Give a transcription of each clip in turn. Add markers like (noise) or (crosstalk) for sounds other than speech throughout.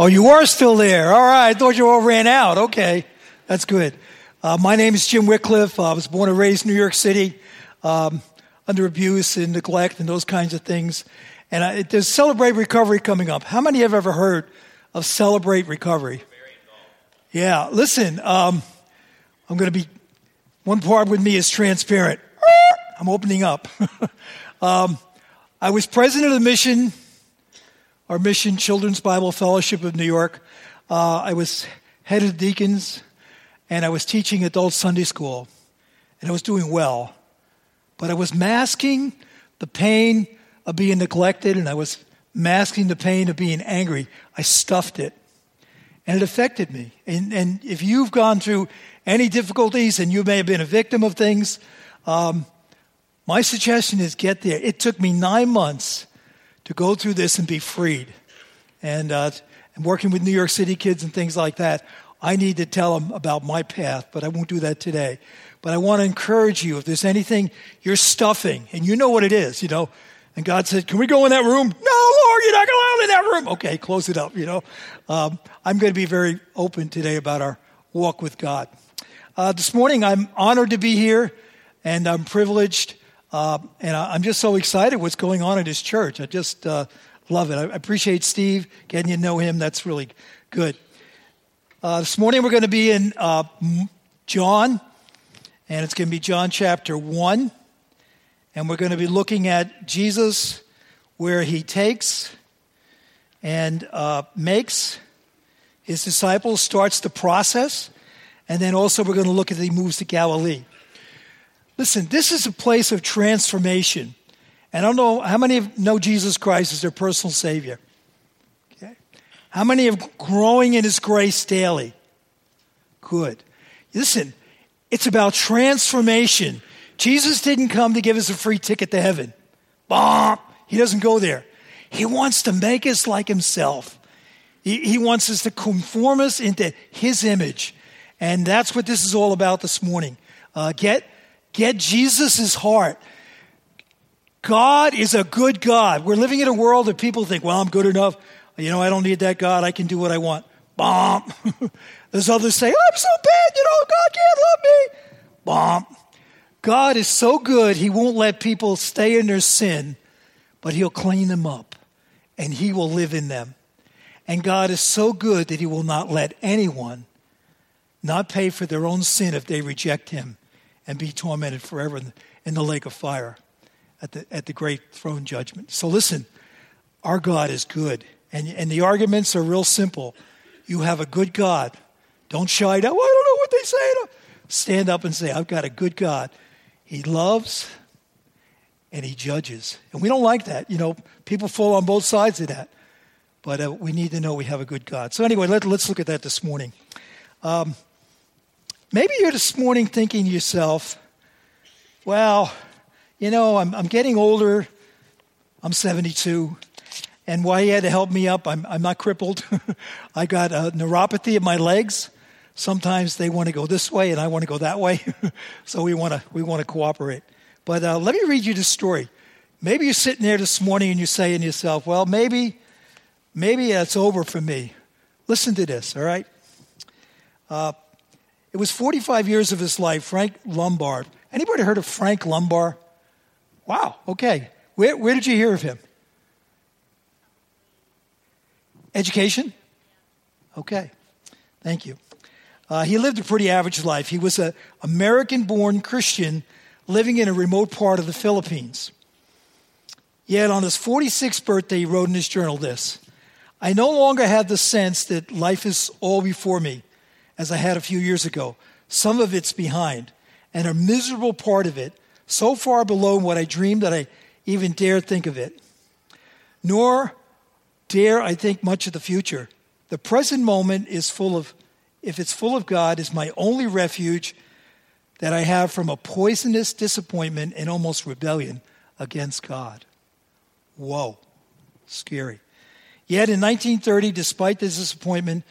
Oh, you are still there. All right. I thought you all ran out. Okay. That's good. Uh, my name is Jim Wycliffe. I was born and raised in New York City um, under abuse and neglect and those kinds of things. And I, there's Celebrate Recovery coming up. How many have ever heard of Celebrate Recovery? Yeah. Listen, um, I'm going to be, one part with me is transparent. I'm opening up. (laughs) um, I was president of the mission our mission, Children's Bible Fellowship of New York. Uh, I was head of deacons, and I was teaching adult Sunday school, and I was doing well. But I was masking the pain of being neglected, and I was masking the pain of being angry. I stuffed it, and it affected me. And, and if you've gone through any difficulties, and you may have been a victim of things, um, my suggestion is get there. It took me nine months to go through this and be freed. And, uh, and working with New York City kids and things like that, I need to tell them about my path, but I won't do that today. But I want to encourage you if there's anything you're stuffing, and you know what it is, you know. And God said, Can we go in that room? No, Lord, you're not allowed in that room. Okay, close it up, you know. Um, I'm going to be very open today about our walk with God. Uh, this morning, I'm honored to be here, and I'm privileged uh, and I, am just so excited what's going on in his church. I just uh, love it. I appreciate Steve, getting you to know him. That's really good. Uh, this morning we're going to be in uh, John, and it's going to be John chapter 1. And we're going to be looking at Jesus where he takes and uh, makes his disciples, starts the process, and then also we're going to look at he moves to Galilee. Listen, this is a place of transformation. And I don't know how many know Jesus Christ as their personal Savior. Okay. How many are growing in His grace daily? Good. Listen, it's about transformation. Jesus didn't come to give us a free ticket to heaven. Bomb. He doesn't go there. He wants to make us like Himself. He, he wants us to conform us into His image. And that's what this is all about this morning. Uh, get Get Jesus' heart. God is a good God. We're living in a world that people think, well, I'm good enough. You know, I don't need that God. I can do what I want. Bomb. (laughs) There's others say, I'm so bad. You know, God can't love me. Bomb. God is so good, He won't let people stay in their sin, but He'll clean them up and He will live in them. And God is so good that He will not let anyone not pay for their own sin if they reject Him and be tormented forever in the lake of fire at the, at the great throne judgment. So listen, our God is good. And, and the arguments are real simple. You have a good God. Don't shy down. Well, I don't know what they say. Stand up and say, I've got a good God. He loves and he judges. And we don't like that. You know, people fall on both sides of that. But uh, we need to know we have a good God. So, anyway, let, us look at that this morning. Um, Maybe you're this morning thinking to yourself, well, you know, I'm, I'm getting older. I'm 72. And why he had to help me up, I'm, I'm not crippled. (laughs) I got a neuropathy in my legs. Sometimes they want to go this way and I want to go that way. (laughs) so we want to, we want to cooperate. But uh, let me read you this story. Maybe you're sitting there this morning and you're saying to yourself, well, maybe, maybe it's over for me. Listen to this, all right? Uh, it was 45 years of his life, Frank Laubach. Anybody heard of Frank Laubach? Wow, okay. Where, where did you hear of him? Education? Okay, thank you. Uh, he lived a pretty average life. He was an American born Christian living in a remote part of the Philippines. Yet on his 46th birthday, he wrote in his journal this I no longer have the sense that life is all before me as I had a few years ago. Some of it's behind, and a miserable part of it, so far below what I dreamed that I even dare think of it. Nor dare I think much of the future. The present moment is full of, if it's full of God, is my only refuge that I have from a poisonous disappointment and almost rebellion against God. Whoa, scary. Yet in 1930, despite this disappointment,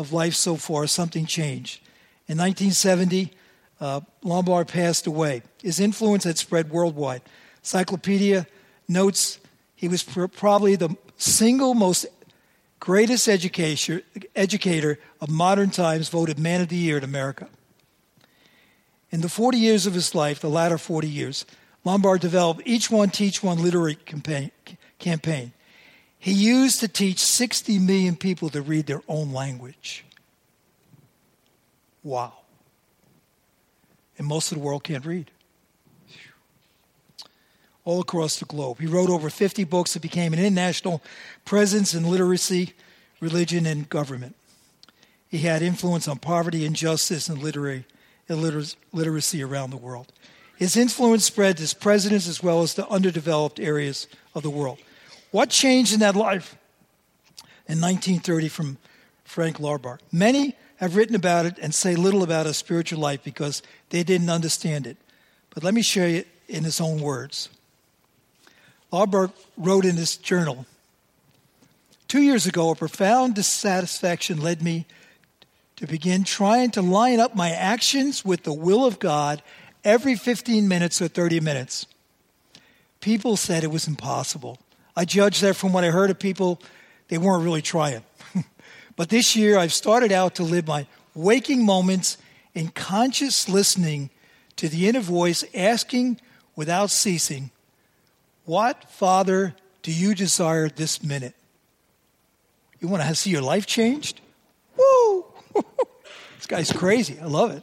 of life so far, something changed. In 1970, uh, Laubach passed away. His influence had spread worldwide. Cyclopedia notes he was pr- probably the single most greatest educator, educator of modern times, voted Man of the Year in America. In the 40 years of his life, the latter 40 years, Laubach developed Each One Teach One literary campaign. campaign. He used to teach 60 million people to read their own language. Wow. And most of the world can't read. All across the globe. He wrote over 50 books that became an international presence in literacy, religion, and government. He had influence on poverty, injustice, and literary, literacy around the world. His influence spread to presidents as well as to underdeveloped areas of the world. What changed in that life? In 1930, from Frank Laubach. Many have written about it and say little about a spiritual life because they didn't understand it. But let me share it in his own words. Laubach wrote in his journal Two years ago, a profound dissatisfaction led me to begin trying to line up my actions with the will of God every 15 minutes or 30 minutes. People said it was impossible. I judged that from what I heard of people, they weren't really trying. (laughs) But this year, I've started out to live my waking moments in conscious listening to the inner voice asking without ceasing, What, Father, do you desire this minute? You want to see your life changed? Woo! (laughs) this guy's crazy. I love it.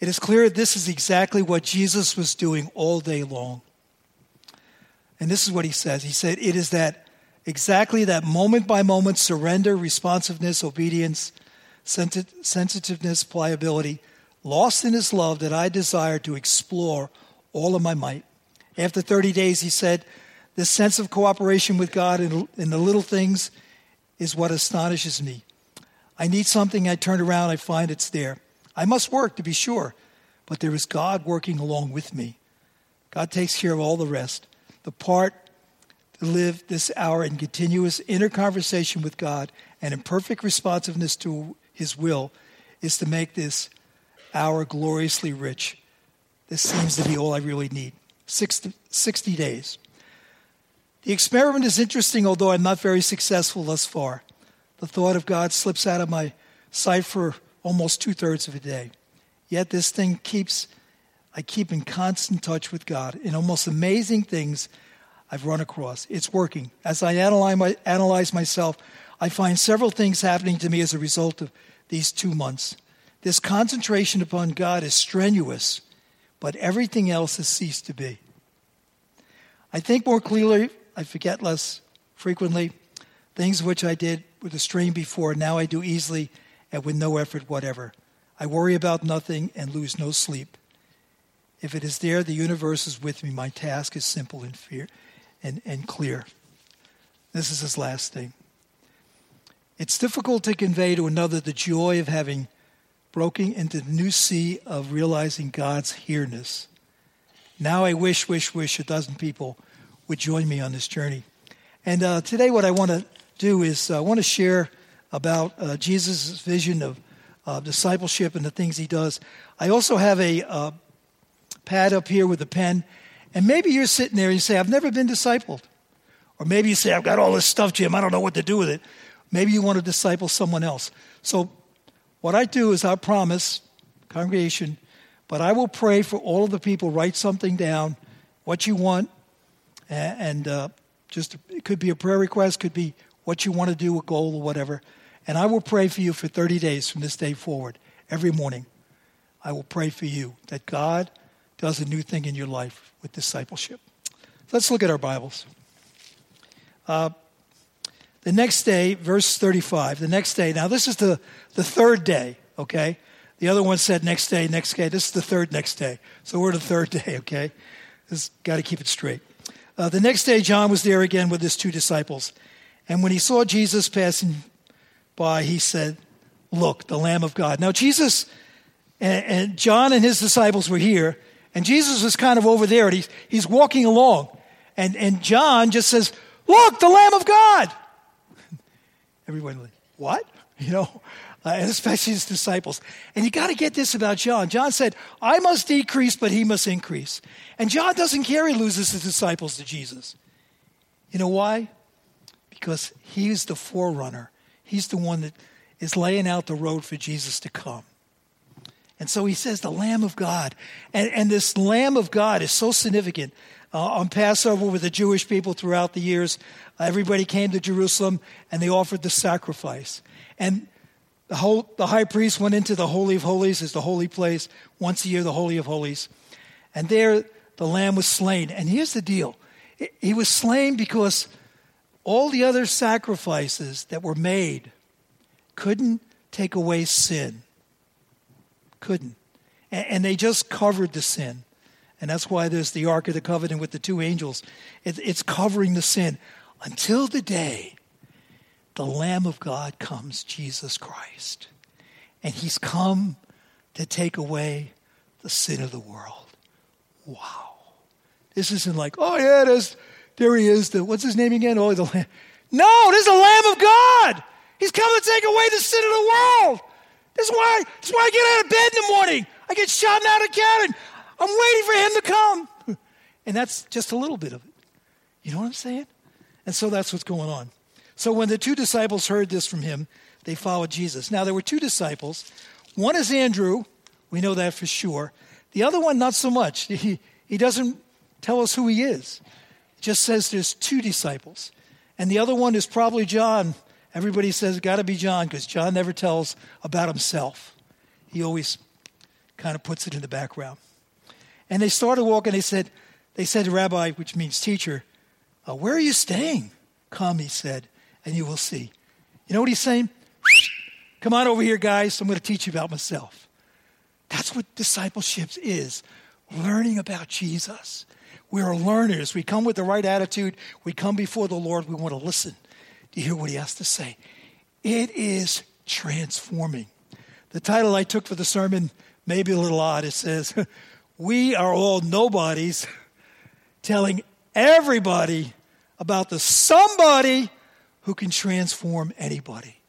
It is clear this is exactly what Jesus was doing all day long. And this is what he says He said, It is that exactly that moment by moment surrender, responsiveness, obedience, sensitiveness, pliability, lost in his love that I desire to explore all of my might. After 30 days, he said, This sense of cooperation with God in, in the little things is what astonishes me. I need something, I turn around, I find it's there. I must work, to be sure, but there is God working along with me. God takes care of all the rest. The part to live this hour in continuous inner conversation with God and in perfect responsiveness to His will is to make this hour gloriously rich. This seems to be all I really need. 60, 60 days. The experiment is interesting, although I'm not very successful thus far. The thought of God slips out of my sight for almost two thirds of a day. Yet this thing keeps, I keep in constant touch with God in almost amazing things I've run across. It's working. As I analyze, my, analyze myself, I find several things happening to me as a result of these two months. This concentration upon God is strenuous, but everything else has ceased to be. I think more clearly, I forget less frequently. Things which I did with a strain before, now I do easily and with no effort whatever. I worry about nothing and lose no sleep. If it is there, the universe is with me. My task is simple and fear and, and clear. This is his last thing. It's difficult to convey to another the joy of having broken into the new sea of realizing God's here-ness. Now I wish, wish, wish a dozen people would join me on this journey. And uh, today, what I want to do is uh, I want to share about uh, Jesus' vision of uh, discipleship and the things he does. I also have a uh, pad up here with a pen, and maybe you're sitting there and you say, I've never been discipled. Or maybe you say, I've got all this stuff, Jim, I don't know what to do with it. Maybe you want to disciple someone else. So, what I do is I promise, congregation, but I will pray for all of the people, write something down, what you want, and, uh, just it could be a prayer request, could be what you want to do, a goal, or whatever. And I will pray for you for 30 days from this day forward, every morning. I will pray for you that God does a new thing in your life with discipleship. Let's look at our Bibles. Uh, the next day, verse 35, the next day. Now, this is the, the third day, okay? The other one said next day, next day. This is the third next day. So we're the third (laughs) day, okay? This got to keep it straight. Uh, the next day, John was there again with his two disciples. And when he saw Jesus passing by, he said, Look, the Lamb of God. Now, Jesus and, and John and his disciples were here, and Jesus is kind of over there and he's, he's walking along. And, and John just says, Look, the Lamb of God. (laughs) Everyone, like, what? (laughs) You know, uh, especially his disciples. And you got to get this about John. John said, I must decrease, but he must increase. And John doesn't care he loses his disciples to Jesus. You know why? because he's the forerunner. He's the one that is laying out the road for Jesus to come. And so he says, the Lamb of God. And, and this Lamb of God is so significant. Uh, on Passover with the Jewish people throughout the years, uh, everybody came to Jerusalem and they offered the sacrifice. And the, whole, the high priest went into the Holy of Holies, is the holy place, once a year, the Holy of Holies. And there the lamb was slain. And here's the deal he was slain because all the other sacrifices that were made couldn't take away sin. Couldn't. And they just covered the sin. And that's why there's the Ark of the Covenant with the two angels. It's covering the sin until the day the Lamb of God comes, Jesus Christ. And he's come to take away the sin of the world. Wow. This isn't like, oh, yeah, there's, there he is. The, what's his name again? Oh, the Lamb. No, this is the Lamb of God. He's come to take away the sin of the world. That's why, that's why I get out of bed in the morning. I get shot out of cabin. I'm waiting for him to come. (laughs) And that's just a little bit of it. You know what I'm saying? And so that's what's going on. So when the two disciples heard this from him, they followed Jesus. Now there were two disciples. One is Andrew. We know that for sure. The other one, not so much. (laughs) He, he doesn't tell us who he is. It just says there's two disciples. And the other one is probably John. Everybody says it's got to be John because John never tells about himself. He always kind of puts it in the background. And they started walking. They said, they said to Rabbi, which means teacher, uh, where are you staying? Come, he said, and you will see. You know what he's saying? (sniffs) Come on over here, guys. I'm going to teach you about myself. That's what discipleship is learning about Jesus. We're learners. We come with the right attitude. We come before the Lord. We want to listen to hear what He has to say. It is transforming. The title I took for the sermon may be a little odd. It says, (laughs) We are all nobodies telling everybody about the somebody who can transform anybody.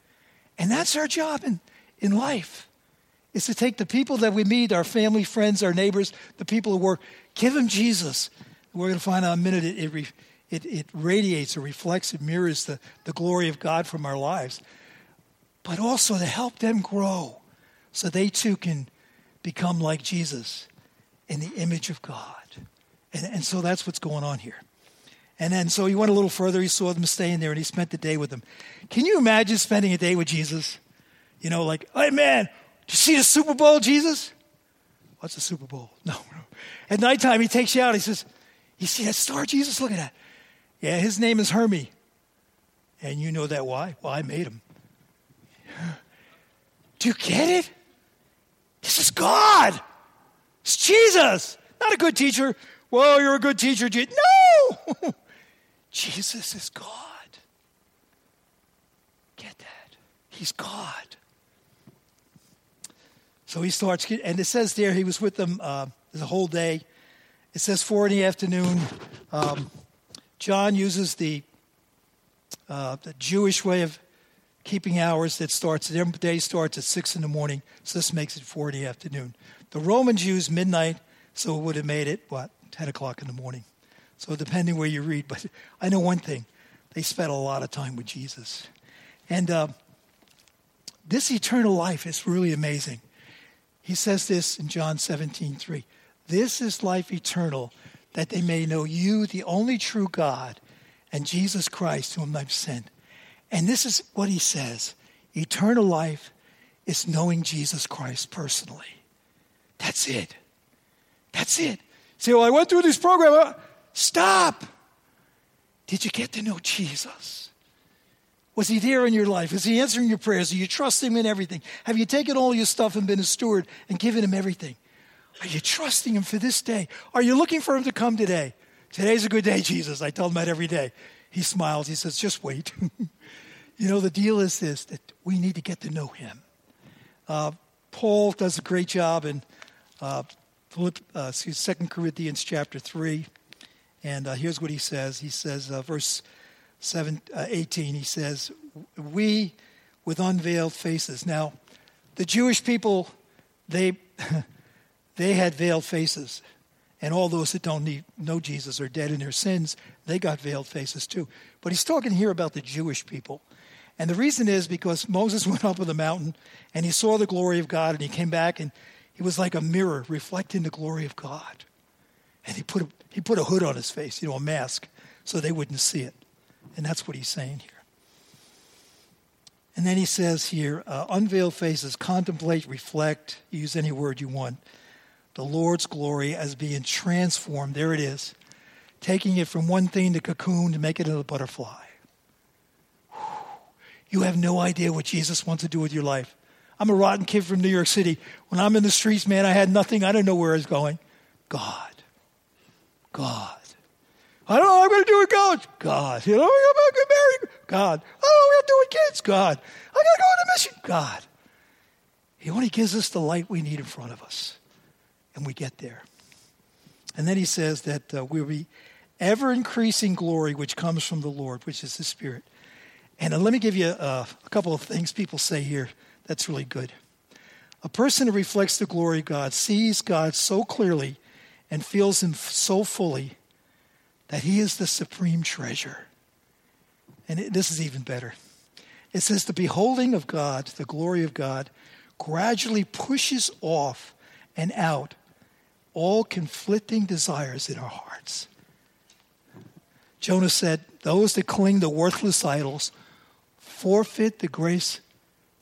And that's our job in, in life is to take the people that we meet, our family, friends, our neighbors, the people who work, give them Jesus. We're going to find out in a minute it, it, it, it radiates or reflects, it mirrors the, the glory of God from our lives. But also to help them grow so they too can become like Jesus in the image of God. And, and so that's what's going on here. And then so he went a little further. He saw them staying there and he spent the day with them. Can you imagine spending a day with Jesus? You know, like, hey man, did you see the Super Bowl, Jesus? What's the Super Bowl? (laughs) No, no. At nighttime, he takes you out. He says, You see that star, Jesus? Look at that. Yeah, his name is Hermie. And you know that why? Well, I made him. Do you get it? This is God. It's Jesus. Not a good teacher. Well, you're a good teacher. No! (laughs) Jesus is God. Get that? He's God. So he starts, and it says there he was with them uh, the whole day. It says four in the afternoon. Um, John uses the, uh, the Jewish way of keeping hours that starts, their day starts at six in the morning, so this makes it four in the afternoon. The Romans use midnight, so it would have made it, what, 10 o'clock in the morning. So depending where you read, (laughs) but I know one thing they spent a lot of time with Jesus. And uh, this eternal life is really amazing. He says this in John 17, 3. This is life eternal, that they may know you, the only true God, and Jesus Christ, whom I've sent. And this is what he says eternal life is knowing Jesus Christ personally. That's it. That's it. Say, well, I went through this program. Uh, stop. Did you get to know Jesus? Was he there in your life? Is he answering your prayers? Are you trusting him in everything? Have you taken all your stuff and been a steward and given him everything? Are you trusting him for this day? Are you looking for him to come today? Today's a good day, Jesus. I tell him that every day. He smiles. He says, just wait. (laughs) you know, the deal is this that we need to get to know him. Uh, Paul does a great job in uh, Philipp, uh, excuse, 2 Corinthians chapter 3. And uh, here's what he says. He says, uh, verse 7, uh, 18, he says, We with unveiled faces. Now, the Jewish people, they, (laughs) they had veiled faces. And all those that don't need, know Jesus are dead in their sins. They got veiled faces too. But he's talking here about the Jewish people. And the reason is because Moses (laughs) went up on the mountain and he saw the glory of God and he came back and he was like a mirror reflecting the glory of God. And he put a, he put a hood on his face, you know, a mask, so they wouldn't see it. And that's what he's saying here. And then he says here, uh, unveiled faces, contemplate, reflect, use any word you want. The Lord's glory as being transformed. There it is. Taking it from one thing to cocoon to make it into a butterfly. You have no idea what Jesus wants to do with your life. I'm a rotten kid from New York City. When I'm in the streets, man, I had nothing. I don't know where I was going. God. God. I don't know what I'm going to do with college. God. You know, I'm going to get married. God. I don't know what I'm doing with kids. God. I got to go on a mission. God. He only gives us the light we need in front of us. And we get there. And then he says that uh, we'll be ever increasing glory which comes from the Lord, which is the Spirit. And uh, let me give you uh, a couple of things people say here that's really good. A person who reflects the glory of God sees God so clearly and feels Him so fully that He is the supreme treasure. And it, this is even better. It says, The beholding of God, the glory of God, gradually pushes off and out all conflicting desires in our hearts. Jonah said, Those that cling to worthless idols forfeit the grace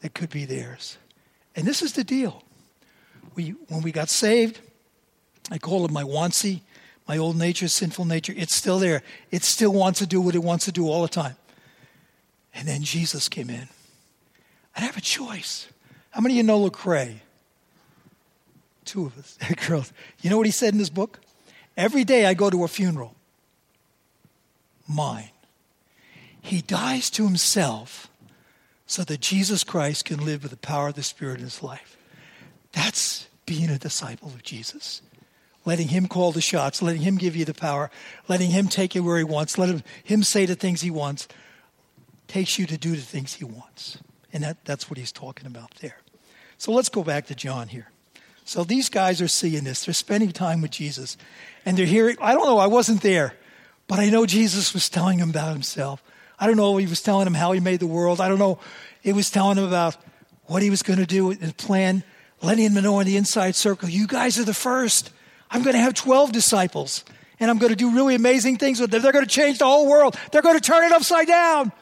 that could be theirs. And this is the deal. We, when we got saved, I call it my wantsy, my old nature, sinful nature. It's still there. It still wants to do what it wants to do all the time. And then Jesus came in. I have a choice. How many of you know Lecrae? Two of us. (laughs) Girls. You know what he said in his book? Every day I go to a funeral. Mine. He dies to himself so that Jesus Christ can live with the power of the Spirit in his life. That's being a disciple of Jesus. Letting him call the shots, letting him give you the power, letting him take you where he wants, letting him say the things he wants, takes you to do the things he wants. And that, that's what he's talking about there. So let's go back to John here. So these guys are seeing this. They're spending time with Jesus. And they're hearing, I don't know, I wasn't there, but I know Jesus was telling them about himself. I don't know. He was telling him how he made the world. I don't know. He was telling him about what he was going to do and plan, letting him know in the inside circle, you guys are the first. I'm going to have 12 disciples and I'm going to do really amazing things with them. They're going to change the whole world. They're going to turn it upside down.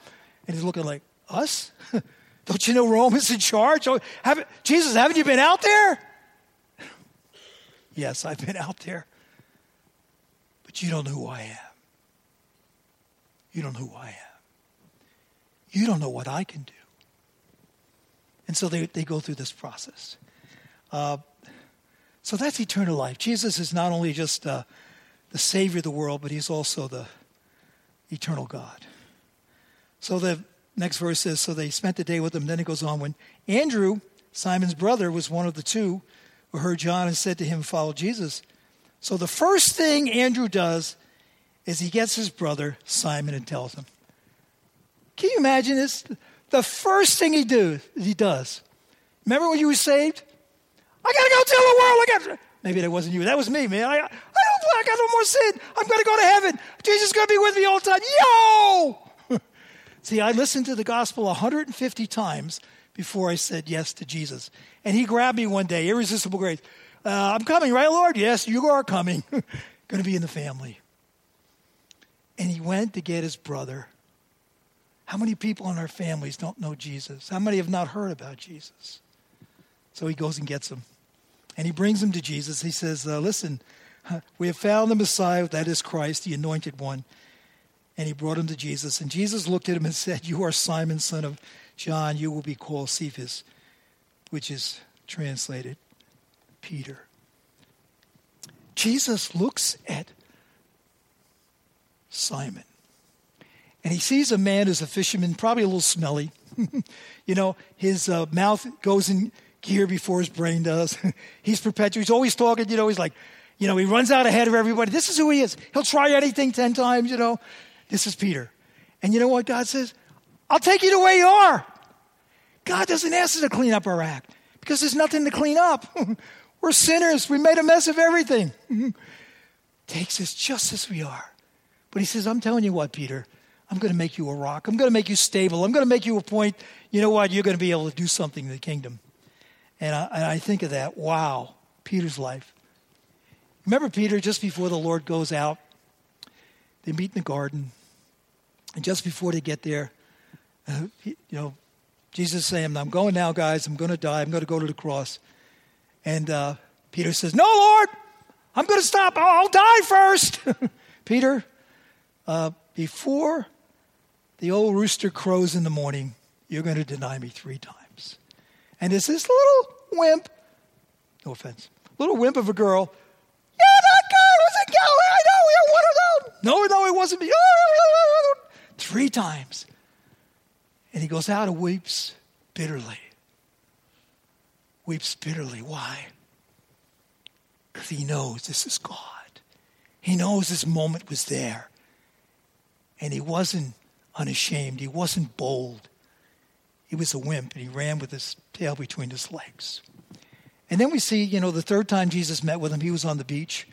And he's looking like, us? (laughs) Don't you know Rome is in charge? Oh, haven't, Jesus, haven't you been out there? Yes, I've been out there. But you don't know who I am. You don't know who I am. You don't know what I can do. And so they, they go through this process. Uh, so that's eternal life. Jesus is not only just uh, the Savior of the world, but He's also the eternal God. So the next verse says, So they spent the day with him. Then it goes on, when Andrew, Simon's brother, was one of the two heard John and said to him, Follow Jesus. So the first thing Andrew does is he gets his brother Simon and tells him, can you imagine this? The first thing he do he does. Remember when you were saved? I gotta go tell the world. I got maybe that wasn't you. That was me, man. I, I don't. I got no more sin. I'm gonna go to heaven. Jesus is gonna be with me all the time. Yo! (laughs) See, I listened to the gospel 150 times before I said yes to Jesus, and He grabbed me one day. Irresistible grace. Uh, I'm coming, right, Lord? Yes, you are coming. (laughs) gonna be in the family. And he went to get his brother how many people in our families don't know Jesus? How many have not heard about Jesus? So he goes and gets him. And he brings him to Jesus. He says, uh, Listen, we have found the Messiah, that is Christ, the anointed one. And he brought him to Jesus. And Jesus looked at him and said, You are Simon, son of John. You will be called Cephas, which is translated Peter. Jesus looks at Simon and he sees a man as a fisherman, probably a little smelly. (laughs) you know, his uh, mouth goes in gear before his brain does. (laughs) he's perpetual. He's always talking, you know, he's like, you know, he runs out ahead of everybody. This is who he is. He'll try anything 10 times, you know. This is Peter. And you know what God says? I'll take you to where you are. God doesn't ask us to clean up our act because there's nothing to clean up. (laughs) We're sinners. We made a mess of everything. (laughs) Takes us just as we are But he says, I'm telling you what, Peter, I'm going to make you a rock. I'm going to make you stable. I'm going to make you a point. You know what? You're going to be able to do something in the kingdom. And I, and I think of that. Wow, Peter's life. Remember Peter just before the Lord goes out? They meet in the garden. And just before they get there, uh, you know, Jesus saying, I'm going now, guys. I'm going to die. I'm going to go to the cross. And uh, Peter says, No, Lord, I'm going to stop. I'll die first. (laughs) Peter, uh, before the old rooster crows in the morning, you're going to deny me three times. And it's this little wimp, no offense, little wimp of a girl. Yeah, that guy was in Galilee. I know, you're one of them. No, no, it wasn't me. (laughs) Three times. And he goes out and weeps bitterly. Weeps bitterly. Why? Because he knows this is God. He knows this moment was there. And he wasn't unashamed. He wasn't bold. He was a wimp, and he ran with his tail between his legs. And then we see, you know, the third time Jesus met with him, he was on the beach,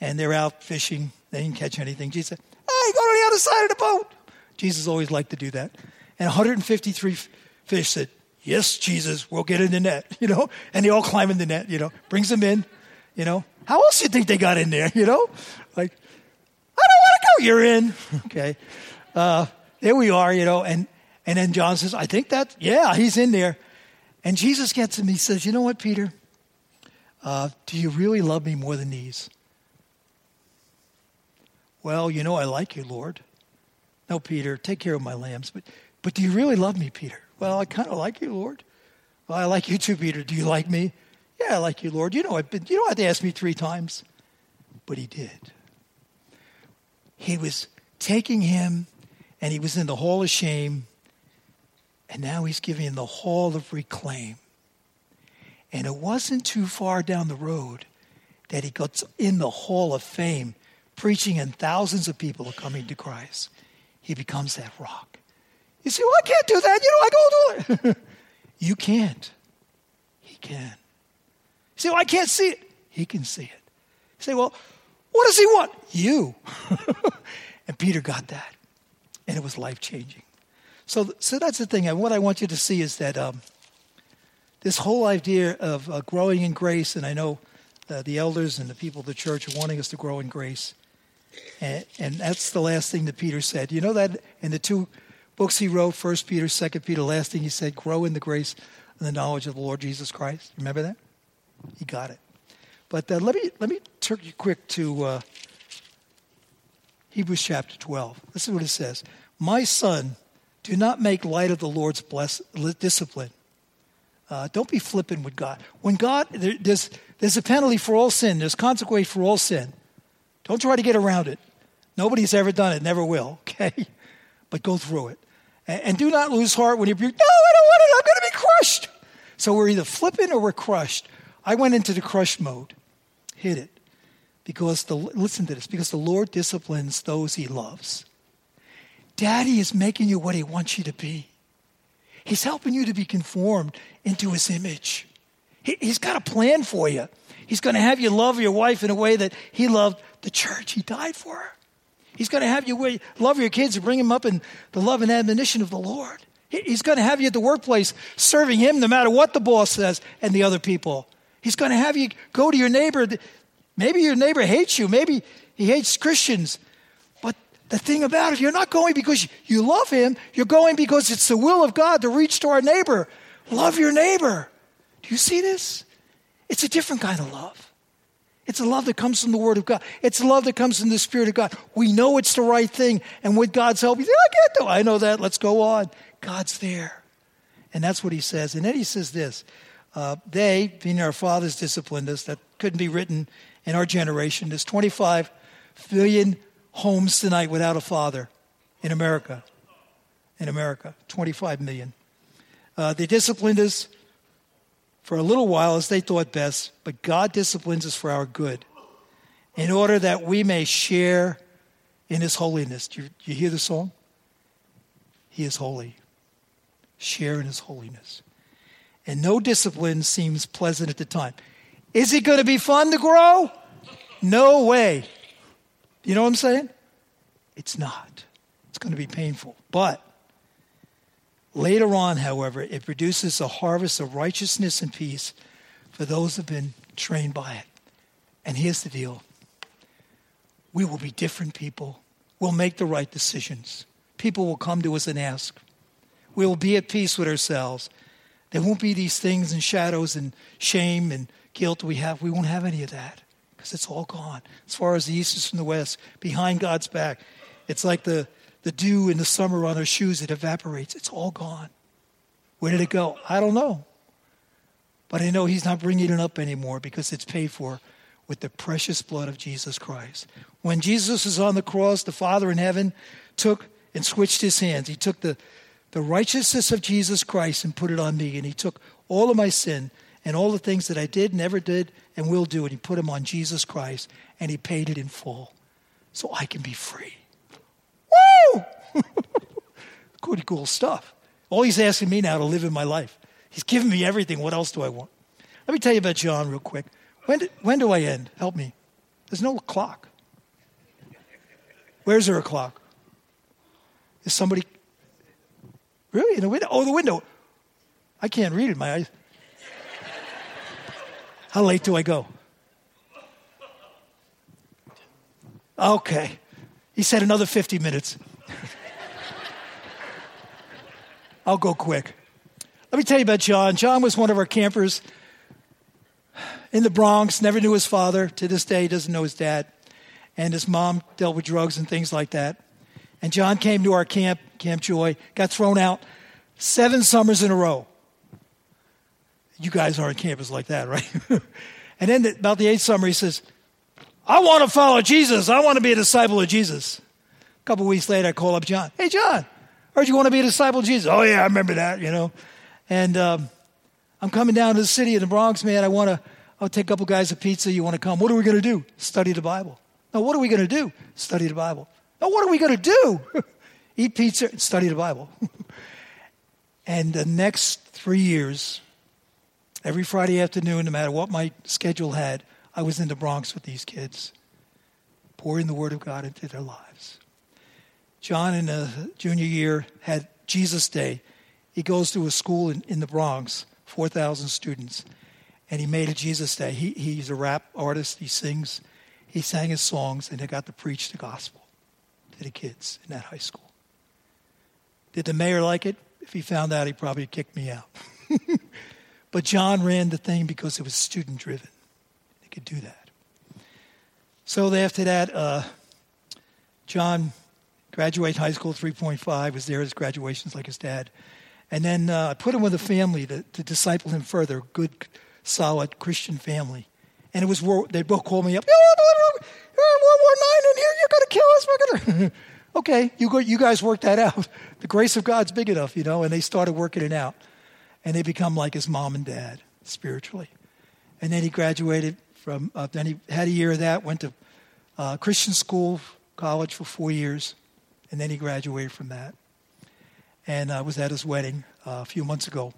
and they're out fishing. They didn't catch anything. Jesus said, Hey, go to the other side of the boat. Jesus always liked to do that. And 153 fish said, Yes, Jesus, we'll get in the net, (laughs) you know? And they all climb in the net, you know, brings them in, you know. How else do you think they got in there, (laughs) you know? Like, I don't want to go. You're in. (laughs) okay. Uh, there we are, you know. And, and then John says, I think that, yeah, he's in there. And Jesus gets him. He says, You know what, Peter? Uh, do you really love me more than these? Well, you know, I like you, Lord. No, Peter, take care of my lambs. But, but do you really love me, Peter? Well, I kind of like you, Lord. Well, I like you too, Peter. Do you like me? Yeah, I like you, Lord. You know, I've been, you don't have to ask me three times. But he did. He was taking him, and he was in the hall of shame, and now he's giving him the hall of reclaim. And it wasn't too far down the road that he got in the hall of fame, preaching, and thousands of people are coming to Christ. He becomes that rock. You say, well, I can't do that. You know, I go do it. (laughs) you can't. He can. You say, well, I can't see it. He can see it. You say, well, what does he want? You. (laughs) and Peter got that. And it was life changing. So, so that's the thing. What I want you to see is that um, this whole idea of uh, growing in grace, and I know uh, the elders and the people of the church are wanting us to grow in grace. And, and that's the last thing that Peter said. You know that in the two books he wrote, First Peter, Second Peter, last thing he said, grow in the grace and the knowledge of the Lord Jesus Christ. Remember that? He got it. But uh, let me let me turn you quick to uh, Hebrews chapter 12. This is what it says: My son, do not make light of the Lord's bless, discipline. Uh, don't be flippant with God. When God, there, there's, there's a penalty for all sin. There's consequence for all sin. Don't try to get around it. Nobody's ever done it, never will, (laughs) okay? But go through it. And, and do not lose heart when you're, no, I don't want it, I'm going to be crushed. So we're either flippant or we're crushed. I went into the crush mode, hit it. Because the, listen to this, because the Lord disciplines those he loves. Daddy is making you what he wants you to be. He's helping you to be conformed into his image. He, he's got a plan for you. He's going to have you love your wife in a way that he loved the church. He died for her. He's going to have you love your kids and bring them up in the love and admonition of the Lord. He's going to have you at the workplace serving him no matter what the boss says and the other people. He's going to have you go to your neighbor. Maybe your neighbor hates you. Maybe he hates Christians. But the thing about it, you're not going because you love him. You're going because it's the will of God to reach to our neighbor. Love your neighbor. Do you see this? It's a different kind of love. It's a love that comes from the Word of God. It's a love that comes from the Spirit of God. We know it's the right thing, and with God's help, you say, I can't do it. I know that. Let's go on. God's there. And that's what he says. And then he says this uh, they, being our fathers, disciplined us. That couldn't be written in our generation. There's 25 billion homes tonight without a father in America. In America, 25 million. Uh, they disciplined us for a little while as they thought best, but God disciplines us for our good in order that we may share in his holiness. Do you, do you hear the song? He is holy. Share in his holiness and no discipline seems pleasant at the time. Is it going to be fun to grow? No way. You know what I'm saying? It's not. It's going to be painful. But later on, however, it produces a harvest of righteousness and peace for those who have been trained by it. And here's the deal we will be different people. We'll make the right decisions. People will come to us and ask. We will be at peace with ourselves. There won't be these things and shadows and shame and guilt we have. We won't have any of that because it's all gone. As far as the east is from the west, behind God's back, it's like the, the dew in the summer on our shoes, it evaporates. It's all gone. Where did it go? I don't know. But I know He's not bringing it up anymore because it's paid for with the precious blood of Jesus Christ. When Jesus was on the cross, the Father in heaven took and switched his hands. He took the, the righteousness of Jesus Christ and put it on me. And he took all of my sin and all the things that I did, never did, and will do, and he put them on Jesus Christ, and he paid it in full so I can be free. (laughs) Pretty cool stuff. All he's asking me now to live in my life. He's given me everything. What else do I want? Let me tell you about John real quick. When, do, when do I end? Help me. There's no clock. Where's there a clock? Is somebody really in the window? Oh, the window. I can't read it. My eyes. How late do I go? Okay. He said another 50 minutes. I'll go quick. Let me tell you about John. John was one of our campers in the Bronx, never knew his father. To this day, he doesn't know his dad. And his mom dealt with drugs and things like that. And John came to our camp, Camp Joy, got thrown out seven summers in a row. You guys aren't campers like that, right? (laughs) and then about the eighth summer, he says, I want to follow Jesus. I want to be a disciple of Jesus. A couple weeks later, I call up John. Hey, John, heard you want to be a disciple of Jesus. Oh, yeah, I remember that, you know. And um, I'm coming down to the city in the Bronx, man. I want to, I'll take a couple guys a pizza. You want to come? What are we going to do? Study the Bible. Now, what are we going to do? Study the Bible. Now, what are we going to do? (laughs) Eat pizza and study the Bible. (laughs) and the next three years, Every Friday afternoon, no matter what my schedule had, I was in the Bronx with these kids, pouring the Word of God into their lives. John, in the junior year, had Jesus Day. He goes to a school in, in the Bronx, 4,000 students, and he made a Jesus Day. He, he's a rap artist, he sings, he sang his songs, and he got to preach the gospel to the kids in that high school. Did the mayor like it? If he found out, he'd probably kicked me out. (laughs) But John ran the thing because it was student driven. He could do that. So after that, uh, John graduated high school 3.5, was there at his graduations like his dad. And then uh, I put him with a family to, to disciple him further, good, solid Christian family. And it was, they both called me up, World War Nine in here, you're going to kill us, we're going (laughs) to. okay, you, go, you guys work that out. The grace of God's big enough, you know, and they started working it out and they become like his mom and dad spiritually. And then he graduated from, uh, then he had a year of that, went to uh, Christian school, college for four years, and then he graduated from that. And I was at his wedding uh, a few months ago.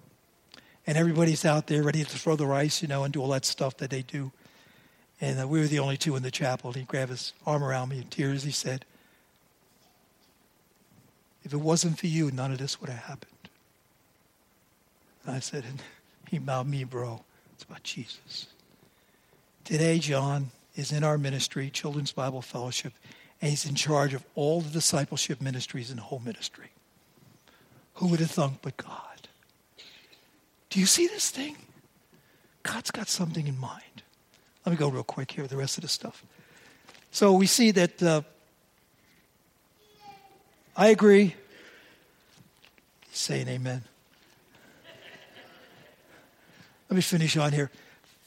And everybody's out there ready to throw the rice, you know, and do all that stuff that they do. And uh, we were the only two in the chapel. And he grabbed his arm around me in tears. He said, If it wasn't for you, none of this would have happened. And I said, he about me, bro. It's about Jesus. Today, John is in our ministry, Children's Bible Fellowship, and he's in charge of all the discipleship ministries and the whole ministry. Who would have thunk but God? Do you see this thing? God's got something in mind. Let me go real quick here, with the rest of the stuff. So we see that uh, I agree. He's saying amen. Let me finish on here.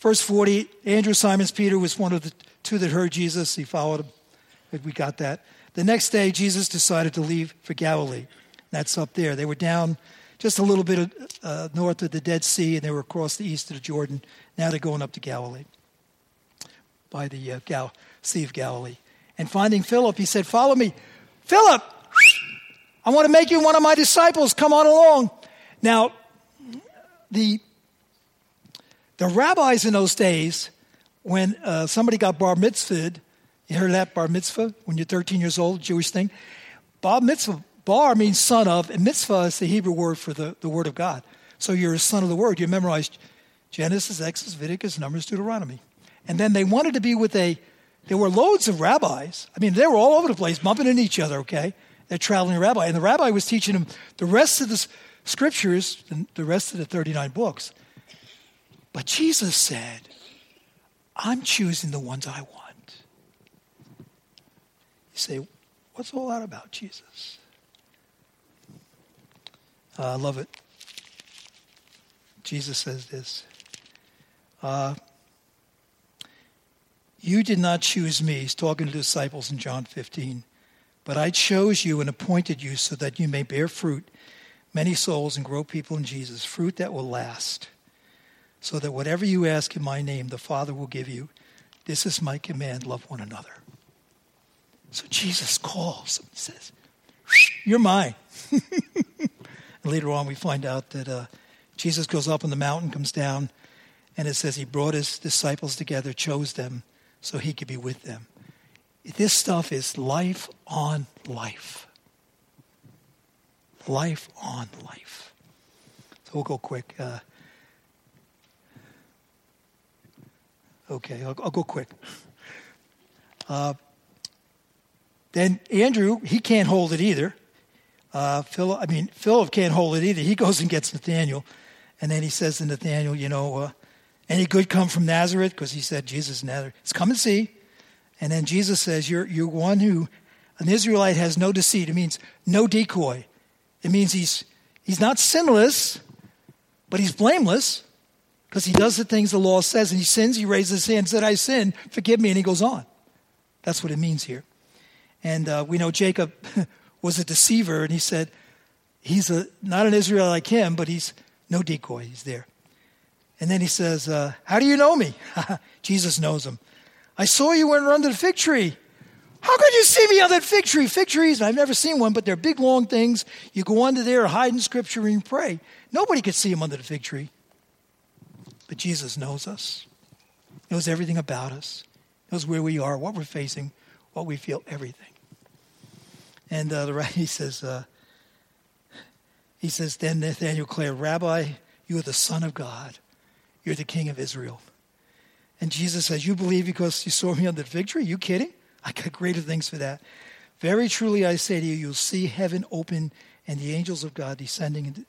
Verse 40 Andrew, Simon's Peter, was one of the two that heard Jesus. He followed him. We got that. The next day, Jesus decided to leave for Galilee. That's up there. They were down just a little bit uh, north of the Dead Sea, and they were across the east of the Jordan. Now they're going up to Galilee by the uh, Gal- Sea of Galilee. And finding Philip, he said, Follow me. Philip, I want to make you one of my disciples. Come on along. Now, the the rabbis in those days, when uh, somebody got bar mitzvahed, You heard that bar mitzvah when you're 13 years old, Jewish thing? Bar mitzvah, bar means son of, and mitzvah is the Hebrew word for the, the word of God. So you're a son of the word. You memorized Genesis, Exodus, Leviticus, Numbers, Deuteronomy. And then they wanted to be with a, there were loads of rabbis. I mean, they were all over the place, bumping into each other, okay? They're traveling rabbi. And the rabbi was teaching them the rest of the scriptures, the rest of the 39 books. But Jesus said, I'm choosing the ones I want. Say, what's all that about, Jesus? Uh, I love it. Jesus says this uh, You did not choose me. He's talking to the disciples in John 15. But I chose you and appointed you so that you may bear fruit, many souls, and grow people in Jesus, fruit that will last so that whatever you ask in my name, the Father will give you. This is my command love one another. So Jesus calls and says, You're mine. (laughs) and later on, we find out that uh, Jesus goes up on the mountain, comes down, and it says he brought his disciples together, chose them so he could be with them. This stuff is life on life. Life on life. So we'll go quick. Uh, Okay, I'll, I'll go quick. Uh, then Andrew, he can't hold it either. Uh, Philip, I mean, Philip can't hold it either. He (laughs) goes and gets Nathaniel, and then he says to Nathaniel, you know, uh, any good come from Nazareth? Because he said Jesus Nazareth. It's come and see. And then Jesus says, you're, you're one who, an Israelite has no deceit. It means no decoy. It means he's, he's not sinless, but he's blameless because he does the things the law says and he sins, he raises his hand, and said, I sin, forgive me, and he goes on. That's what it means here. And uh, we know Jacob (laughs) was a deceiver, and he said, He's a, not an Israelite like him, but he's no decoy, he's there. And then he says, uh, How do you know me? (laughs) Jesus knows him. I saw you when you were under the fig tree. How could you see me under that fig tree? Fig trees, I've never seen one, but they're big, long things. You go under there, hide in scripture, and you pray. Nobody could see him under the fig tree. But Jesus knows us, knows everything about us, knows where we are, what we're facing, what we feel, everything. And uh, the (laughs) he says, uh, he says, then Nathanael declared, Rabbi, you are the Son of God. You're the King of Israel. And Jesus says, You believe because you saw me on the victory? tree? You kidding? I got greater things for that. Very truly I say to you, you'll see heaven open and the angels of God descending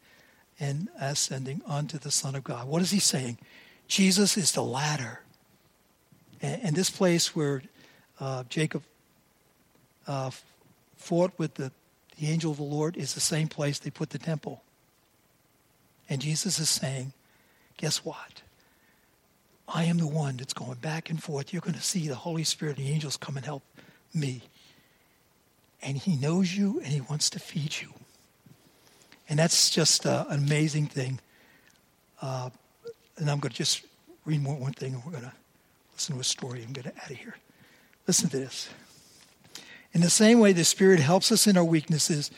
and ascending onto the Son of God. What is he saying? Jesus is the ladder. And, and this place where uh, Jacob uh, fought with the, the angel of the Lord is the same place they put the temple. And Jesus is saying, guess what? I am the one that's going back and forth. You're going to see the Holy Spirit and the angels come and help me. And he knows you and he wants to feed you. And that's just uh, an amazing thing. Uh, and I'm going to just read one, one thing and we're going to listen to a story and get out of here. Listen to this. In the same way, the Spirit helps us in our weaknesses.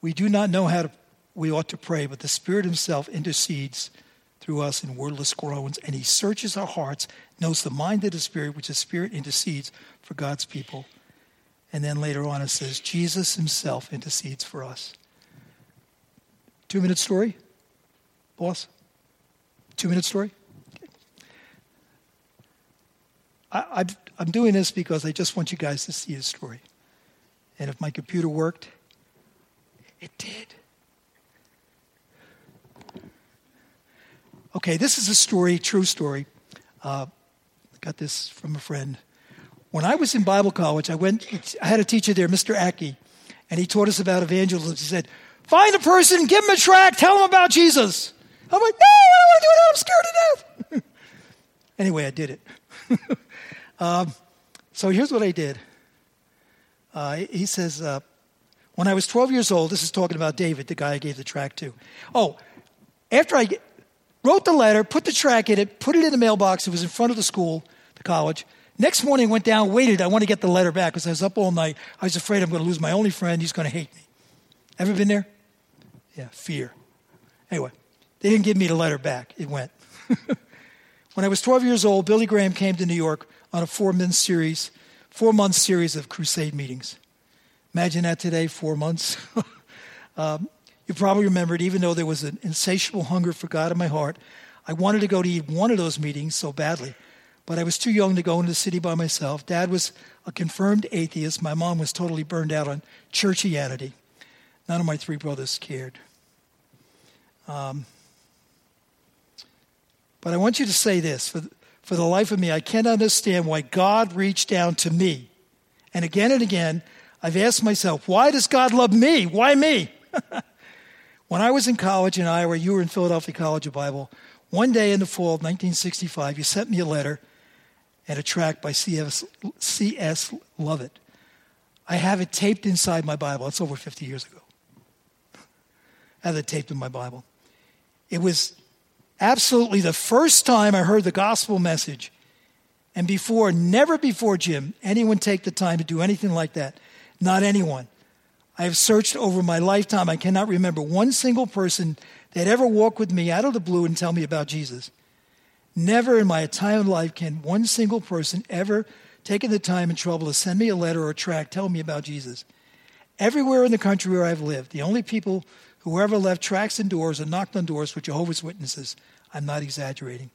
We do not know how to, we ought to pray, but the Spirit Himself intercedes through us in wordless groans, and He searches our hearts, knows the mind of the Spirit, which the Spirit intercedes for God's people. And then later on it says, Jesus himself intercedes for us. Two minute story? Boss? Two minute story? I, am doing this because I just want you guys to see a story. And if my computer worked, it did. Okay, this is a story, true story. Uh, I got this from a friend. When I was in Bible college, I went, I had a teacher there, Mr. Aki, and he taught us about evangelism. He said, find a person, give him a tract, tell him about Jesus. I'm like, no, I don't want to do that. I'm scared to death. (laughs) anyway, I did it. (laughs) um, so here's what I did. Uh, he says, uh, when I was 12 years old, this is talking about David, the guy I gave the track to. Oh, after I wrote the letter, put the track in it, put it in the mailbox, it was in front of the school, the college. Next morning, I went down, waited. I want to get the letter back because I was up all night. I was afraid I'm going to lose my only friend. He's going to hate me. Ever been there? Yeah, fear. Anyway, they didn't give me the letter back. It went. (laughs) When I was 12 years old, Billy Graham came to New York on a four-month series, four-month series of crusade meetings. Imagine that today, four months. (laughs) um, you probably remember it, even though there was an insatiable hunger for God in my heart. I wanted to go to one of those meetings so badly, but I was too young to go into the city by myself. Dad was a confirmed atheist. My mom was totally burned out on churchianity. None of my three brothers cared. Um, but I want you to say this for, for the life of me, I can't understand why God reached down to me. And again and again, I've asked myself, why does God love me? Why me? (laughs) when I was in college in Iowa, you were in Philadelphia College of Bible. One day in the fall of 1965, you sent me a letter and a tract by C.S. C.S. Lovett. I have it taped inside my Bible. It's over 50 years ago. (laughs) I have it taped in my Bible. It was absolutely the first time I heard the gospel message. And before, never before, Jim, anyone take the time to do anything like that. Not anyone. I have searched over my lifetime. I cannot remember one single person that ever walked with me out of the blue and tell me about Jesus. Never in my entire life can one single person ever taken the time and trouble to send me a letter or a tract telling me about Jesus. Everywhere in the country where I've lived, the only people who ever left tracks and doors and knocked on doors were Jehovah's Witnesses. I'm not exaggerating.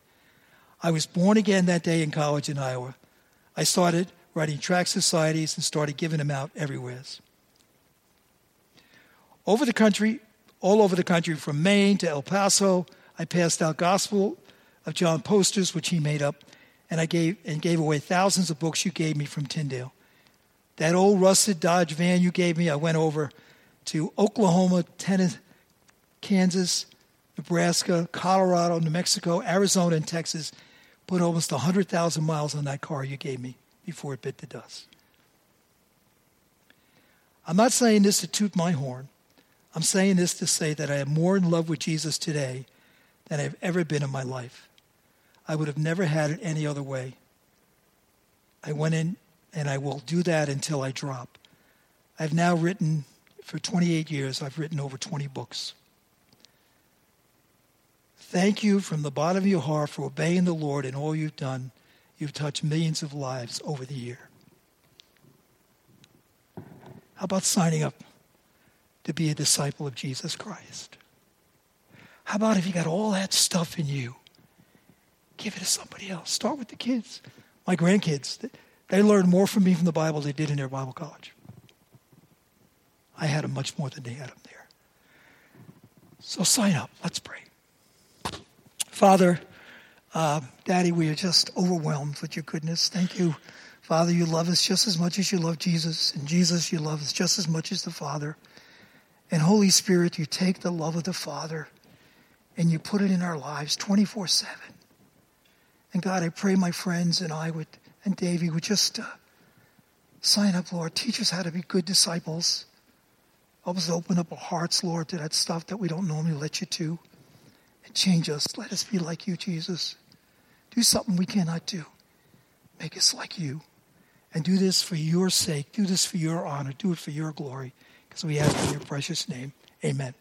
I was born again that day in college in Iowa. I started writing tract societies and started giving them out everywhere. Over the country, all over the country, from Maine to El Paso, I passed out gospel of John posters, which he made up, and I gave and gave away thousands of books you gave me from Tyndale. That old rusted Dodge van you gave me, I went over to Oklahoma, Tennessee, Kansas, Nebraska, Colorado, New Mexico, Arizona, and Texas. Put almost 100,000 miles on that car you gave me before it bit the dust. I'm not saying this to toot my horn. I'm saying this to say that I am more in love with Jesus today than I've ever been in my life. I would have never had it any other way. I went in and I will do that until I drop. I've now written, for 28 years, I've written over 20 books. Thank you from the bottom of your heart for obeying the Lord and all you've done. You've touched millions of lives over the year. How about signing up to be a disciple of Jesus Christ? How about if you got all that stuff in you? Give it to somebody else. Start with the kids. My grandkids, they learned more from me from the Bible than they did in their Bible college. I had them much more than they had them there. So sign up. Let's pray. Father, uh, Daddy, we are just overwhelmed with your goodness. Thank you. Father, you love us just as much as you love Jesus. And Jesus, you love us just as much as the Father. And Holy Spirit, you take the love of the Father and you put it in our lives 24 7. And God, I pray my friends and I would, and Davy would just uh, sign up, Lord. Teach us how to be good disciples. Help us open up our hearts, Lord, to that stuff that we don't normally let you to. And change us. Let us be like you, Jesus. Do something we cannot do. Make us like you. And do this for your sake. Do this for your honor. Do it for your glory. Because we ask in your precious name. Amen.